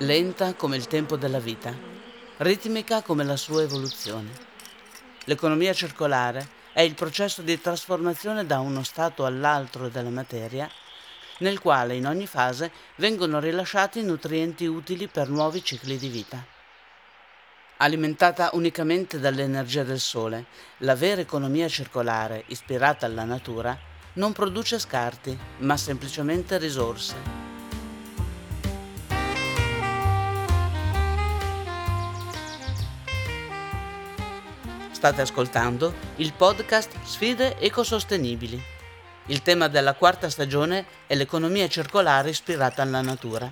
lenta come il tempo della vita, ritmica come la sua evoluzione. L'economia circolare è il processo di trasformazione da uno stato all'altro della materia, nel quale in ogni fase vengono rilasciati nutrienti utili per nuovi cicli di vita. Alimentata unicamente dall'energia del sole, la vera economia circolare, ispirata alla natura, non produce scarti, ma semplicemente risorse State ascoltando il podcast Sfide ecosostenibili. Il tema della quarta stagione è l'economia circolare ispirata alla natura.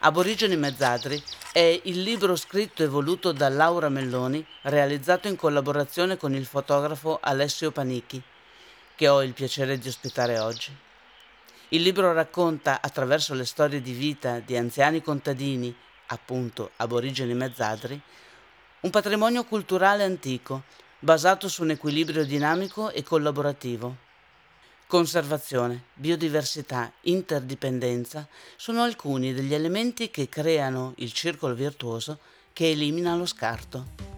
Aborigeni Mezzadri è il libro scritto e voluto da Laura Melloni, realizzato in collaborazione con il fotografo Alessio Panicchi, che ho il piacere di ospitare oggi. Il libro racconta, attraverso le storie di vita di anziani contadini, appunto aborigeni mezzadri, un patrimonio culturale antico, basato su un equilibrio dinamico e collaborativo. Conservazione, biodiversità, interdipendenza sono alcuni degli elementi che creano il circolo virtuoso che elimina lo scarto.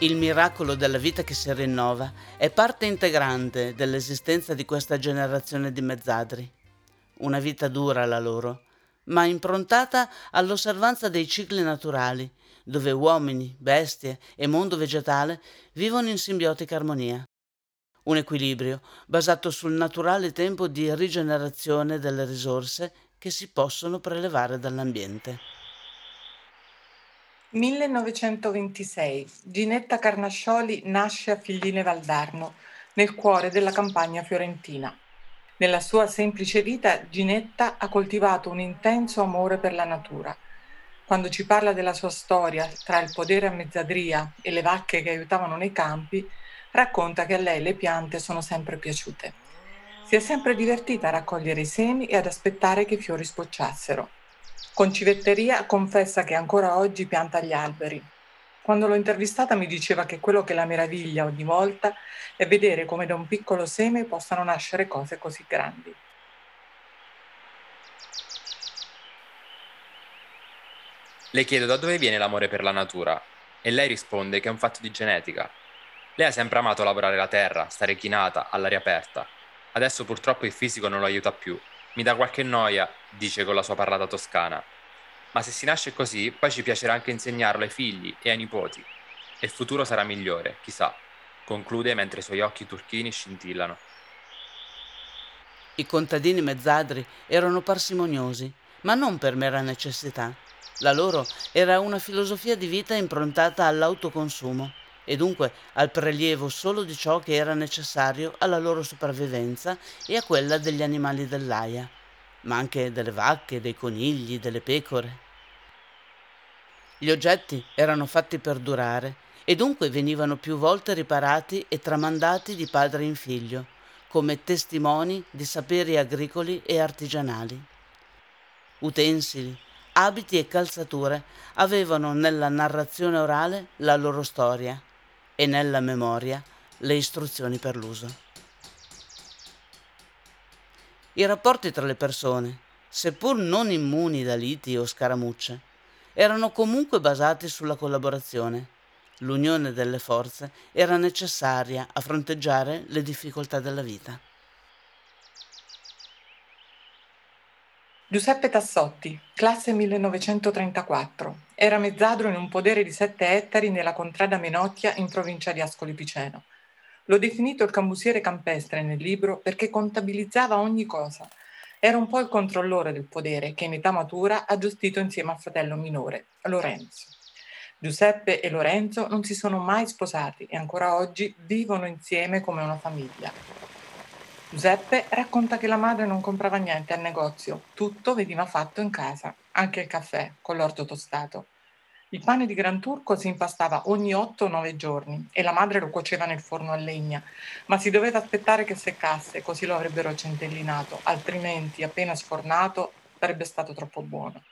Il miracolo della vita che si rinnova è parte integrante dell'esistenza di questa generazione di mezzadri. Una vita dura la loro, ma improntata all'osservanza dei cicli naturali, dove uomini, bestie e mondo vegetale vivono in simbiotica armonia. Un equilibrio basato sul naturale tempo di rigenerazione delle risorse che si possono prelevare dall'ambiente. 1926. Ginetta Carnascioli nasce a Figline Valdarno, nel cuore della campagna fiorentina. Nella sua semplice vita Ginetta ha coltivato un intenso amore per la natura. Quando ci parla della sua storia tra il podere a mezzadria e le vacche che aiutavano nei campi, racconta che a lei le piante sono sempre piaciute. Si è sempre divertita a raccogliere i semi e ad aspettare che i fiori sbocciassero. Con civetteria confessa che ancora oggi pianta gli alberi. Quando l'ho intervistata mi diceva che quello che la meraviglia ogni volta è vedere come da un piccolo seme possano nascere cose così grandi. Le chiedo da dove viene l'amore per la natura e lei risponde che è un fatto di genetica. Lei ha sempre amato lavorare la terra, stare chinata, all'aria aperta. Adesso purtroppo il fisico non lo aiuta più mi dà qualche noia, dice con la sua parlata toscana. Ma se si nasce così, poi ci piacerà anche insegnarlo ai figli e ai nipoti. E il futuro sarà migliore, chissà, conclude mentre i suoi occhi turchini scintillano. I contadini mezzadri erano parsimoniosi, ma non per mera necessità. La loro era una filosofia di vita improntata all'autoconsumo e dunque al prelievo solo di ciò che era necessario alla loro sopravvivenza e a quella degli animali dell'aia, ma anche delle vacche, dei conigli, delle pecore. Gli oggetti erano fatti per durare e dunque venivano più volte riparati e tramandati di padre in figlio, come testimoni di saperi agricoli e artigianali. Utensili, abiti e calzature avevano nella narrazione orale la loro storia e nella memoria le istruzioni per l'uso. I rapporti tra le persone, seppur non immuni da liti o scaramucce, erano comunque basati sulla collaborazione. L'unione delle forze era necessaria a fronteggiare le difficoltà della vita. Giuseppe Tassotti, classe 1934. Era mezzadro in un podere di sette ettari nella contrada Menocchia in provincia di Ascoli Piceno. L'ho definito il cambusiere campestre nel libro perché contabilizzava ogni cosa. Era un po' il controllore del podere che in età matura ha gestito insieme al fratello minore, Lorenzo. Giuseppe e Lorenzo non si sono mai sposati e ancora oggi vivono insieme come una famiglia. Giuseppe racconta che la madre non comprava niente al negozio, tutto veniva fatto in casa, anche il caffè con l'orto tostato. Il pane di Gran Turco si impastava ogni 8-9 giorni e la madre lo cuoceva nel forno a legna, ma si doveva aspettare che seccasse, così lo avrebbero centellinato, altrimenti appena sfornato sarebbe stato troppo buono.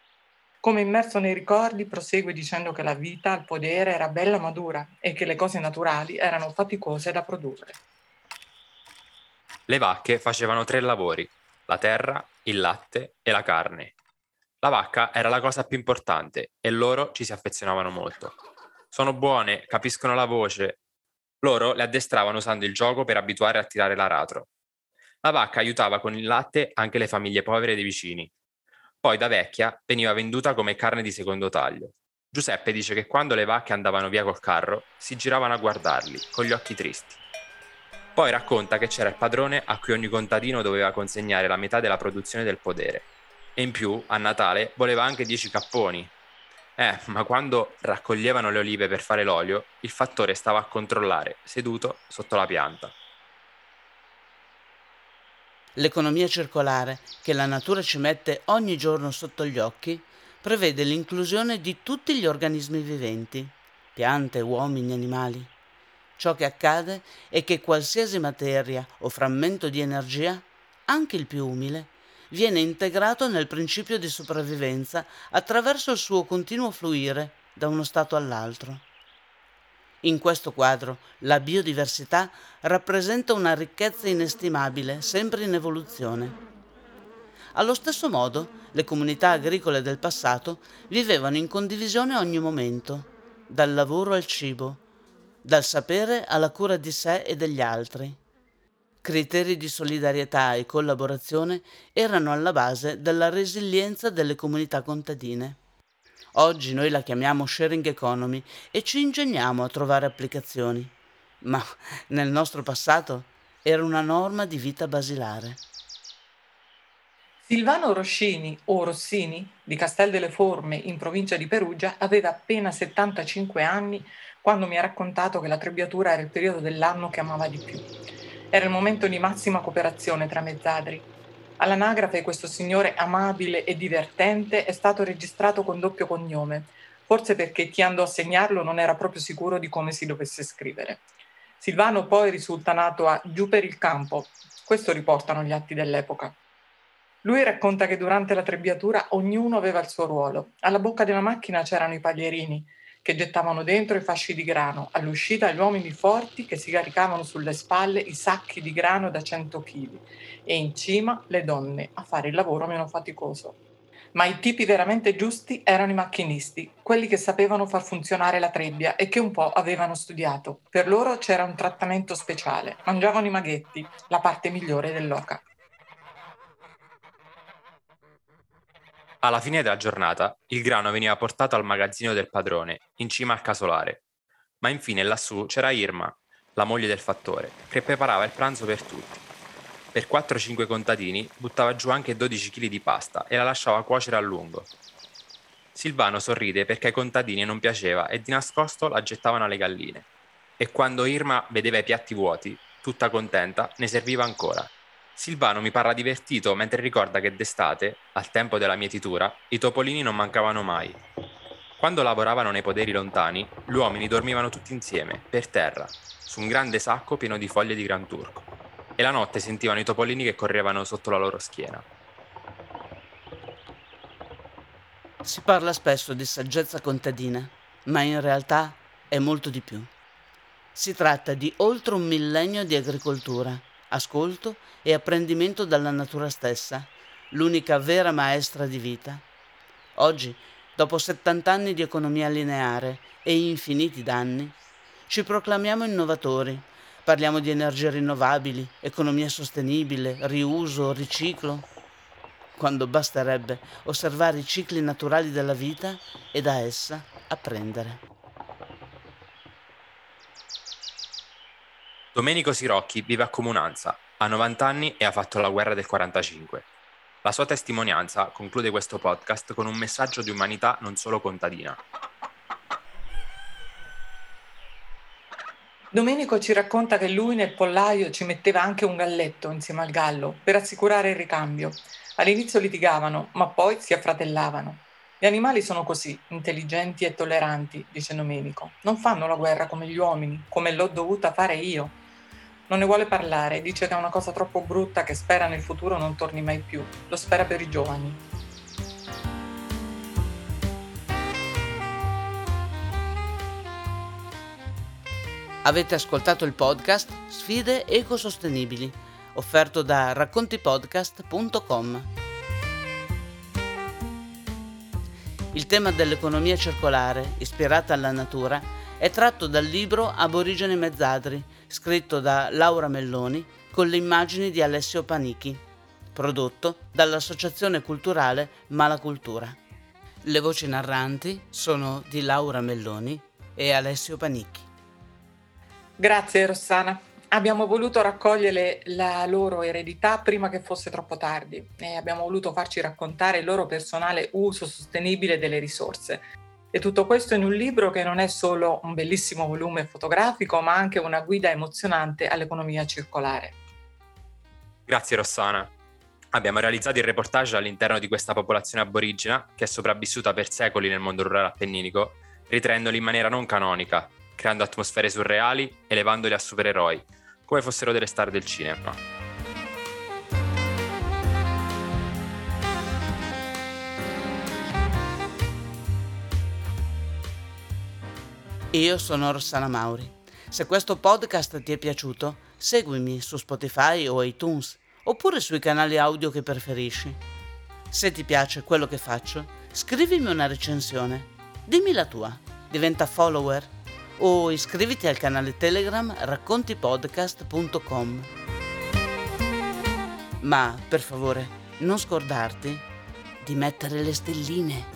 Come immerso nei ricordi, prosegue dicendo che la vita al podere era bella ma dura e che le cose naturali erano faticose da produrre. Le vacche facevano tre lavori, la terra, il latte e la carne. La vacca era la cosa più importante e loro ci si affezionavano molto. Sono buone, capiscono la voce. Loro le addestravano usando il gioco per abituare a tirare l'aratro. La vacca aiutava con il latte anche le famiglie povere dei vicini. Poi da vecchia veniva venduta come carne di secondo taglio. Giuseppe dice che quando le vacche andavano via col carro si giravano a guardarli, con gli occhi tristi. Poi racconta che c'era il padrone a cui ogni contadino doveva consegnare la metà della produzione del podere. E in più, a Natale, voleva anche 10 capponi. Eh, ma quando raccoglievano le olive per fare l'olio, il fattore stava a controllare, seduto sotto la pianta. L'economia circolare, che la natura ci mette ogni giorno sotto gli occhi, prevede l'inclusione di tutti gli organismi viventi, piante, uomini, animali. Ciò che accade è che qualsiasi materia o frammento di energia, anche il più umile, viene integrato nel principio di sopravvivenza attraverso il suo continuo fluire da uno stato all'altro. In questo quadro la biodiversità rappresenta una ricchezza inestimabile, sempre in evoluzione. Allo stesso modo, le comunità agricole del passato vivevano in condivisione ogni momento, dal lavoro al cibo, dal sapere alla cura di sé e degli altri. Criteri di solidarietà e collaborazione erano alla base della resilienza delle comunità contadine. Oggi noi la chiamiamo sharing economy e ci ingegniamo a trovare applicazioni, ma nel nostro passato era una norma di vita basilare. Silvano Roscini, o Rossini, di Castel delle Forme, in provincia di Perugia, aveva appena 75 anni quando mi ha raccontato che la trebbiatura era il periodo dell'anno che amava di più. Era il momento di massima cooperazione tra mezzadri, All'anagrafe questo signore amabile e divertente è stato registrato con doppio cognome, forse perché chi andò a segnarlo non era proprio sicuro di come si dovesse scrivere. Silvano poi risulta nato a Giù per il campo, questo riportano gli atti dell'epoca. Lui racconta che durante la trebbiatura ognuno aveva il suo ruolo. Alla bocca della macchina c'erano i paglierini, che gettavano dentro i fasci di grano, all'uscita gli uomini forti che si caricavano sulle spalle i sacchi di grano da 100 kg e in cima le donne a fare il lavoro meno faticoso. Ma i tipi veramente giusti erano i macchinisti, quelli che sapevano far funzionare la trebbia e che un po' avevano studiato. Per loro c'era un trattamento speciale, mangiavano i maghetti, la parte migliore dell'oca. Alla fine della giornata il grano veniva portato al magazzino del padrone, in cima al casolare. Ma infine lassù c'era Irma, la moglie del fattore, che preparava il pranzo per tutti. Per 4-5 contadini buttava giù anche 12 kg di pasta e la lasciava cuocere a lungo. Silvano sorride perché ai contadini non piaceva e di nascosto la gettavano alle galline. E quando Irma vedeva i piatti vuoti, tutta contenta, ne serviva ancora Silvano mi parla divertito mentre ricorda che d'estate, al tempo della mietitura, i topolini non mancavano mai. Quando lavoravano nei poderi lontani, gli uomini dormivano tutti insieme, per terra, su un grande sacco pieno di foglie di gran turco, e la notte sentivano i topolini che correvano sotto la loro schiena. Si parla spesso di saggezza contadina, ma in realtà è molto di più. Si tratta di oltre un millennio di agricoltura ascolto e apprendimento dalla natura stessa, l'unica vera maestra di vita. Oggi, dopo 70 anni di economia lineare e infiniti danni, ci proclamiamo innovatori, parliamo di energie rinnovabili, economia sostenibile, riuso, riciclo, quando basterebbe osservare i cicli naturali della vita e da essa apprendere. Domenico Sirocchi vive a Comunanza, ha 90 anni e ha fatto la guerra del 45. La sua testimonianza conclude questo podcast con un messaggio di umanità non solo contadina. Domenico ci racconta che lui nel pollaio ci metteva anche un galletto insieme al gallo per assicurare il ricambio. All'inizio litigavano, ma poi si affratellavano. Gli animali sono così, intelligenti e tolleranti, dice Domenico. Non fanno la guerra come gli uomini, come l'ho dovuta fare io. Non ne vuole parlare, dice che è una cosa troppo brutta che spera nel futuro non torni mai più, lo spera per i giovani. Avete ascoltato il podcast Sfide ecosostenibili, offerto da raccontipodcast.com. Il tema dell'economia circolare, ispirata alla natura, è tratto dal libro Aborigeni Mezzadri, scritto da Laura Melloni con le immagini di Alessio Panichi, prodotto dall'Associazione Culturale Malacultura. Le voci narranti sono di Laura Melloni e Alessio Panicchi. Grazie Rossana. Abbiamo voluto raccogliere la loro eredità prima che fosse troppo tardi e abbiamo voluto farci raccontare il loro personale uso sostenibile delle risorse. E tutto questo in un libro che non è solo un bellissimo volume fotografico, ma anche una guida emozionante all'economia circolare. Grazie Rossana. Abbiamo realizzato il reportage all'interno di questa popolazione aborigena che è sopravvissuta per secoli nel mondo rurale appenninico, ritraendoli in maniera non canonica, creando atmosfere surreali, elevandoli a supereroi, come fossero delle star del cinema. Io sono Rossana Mauri. Se questo podcast ti è piaciuto, seguimi su Spotify o iTunes, oppure sui canali audio che preferisci. Se ti piace quello che faccio, scrivimi una recensione. Dimmi la tua. Diventa follower o iscriviti al canale Telegram raccontipodcast.com. Ma per favore, non scordarti di mettere le stelline.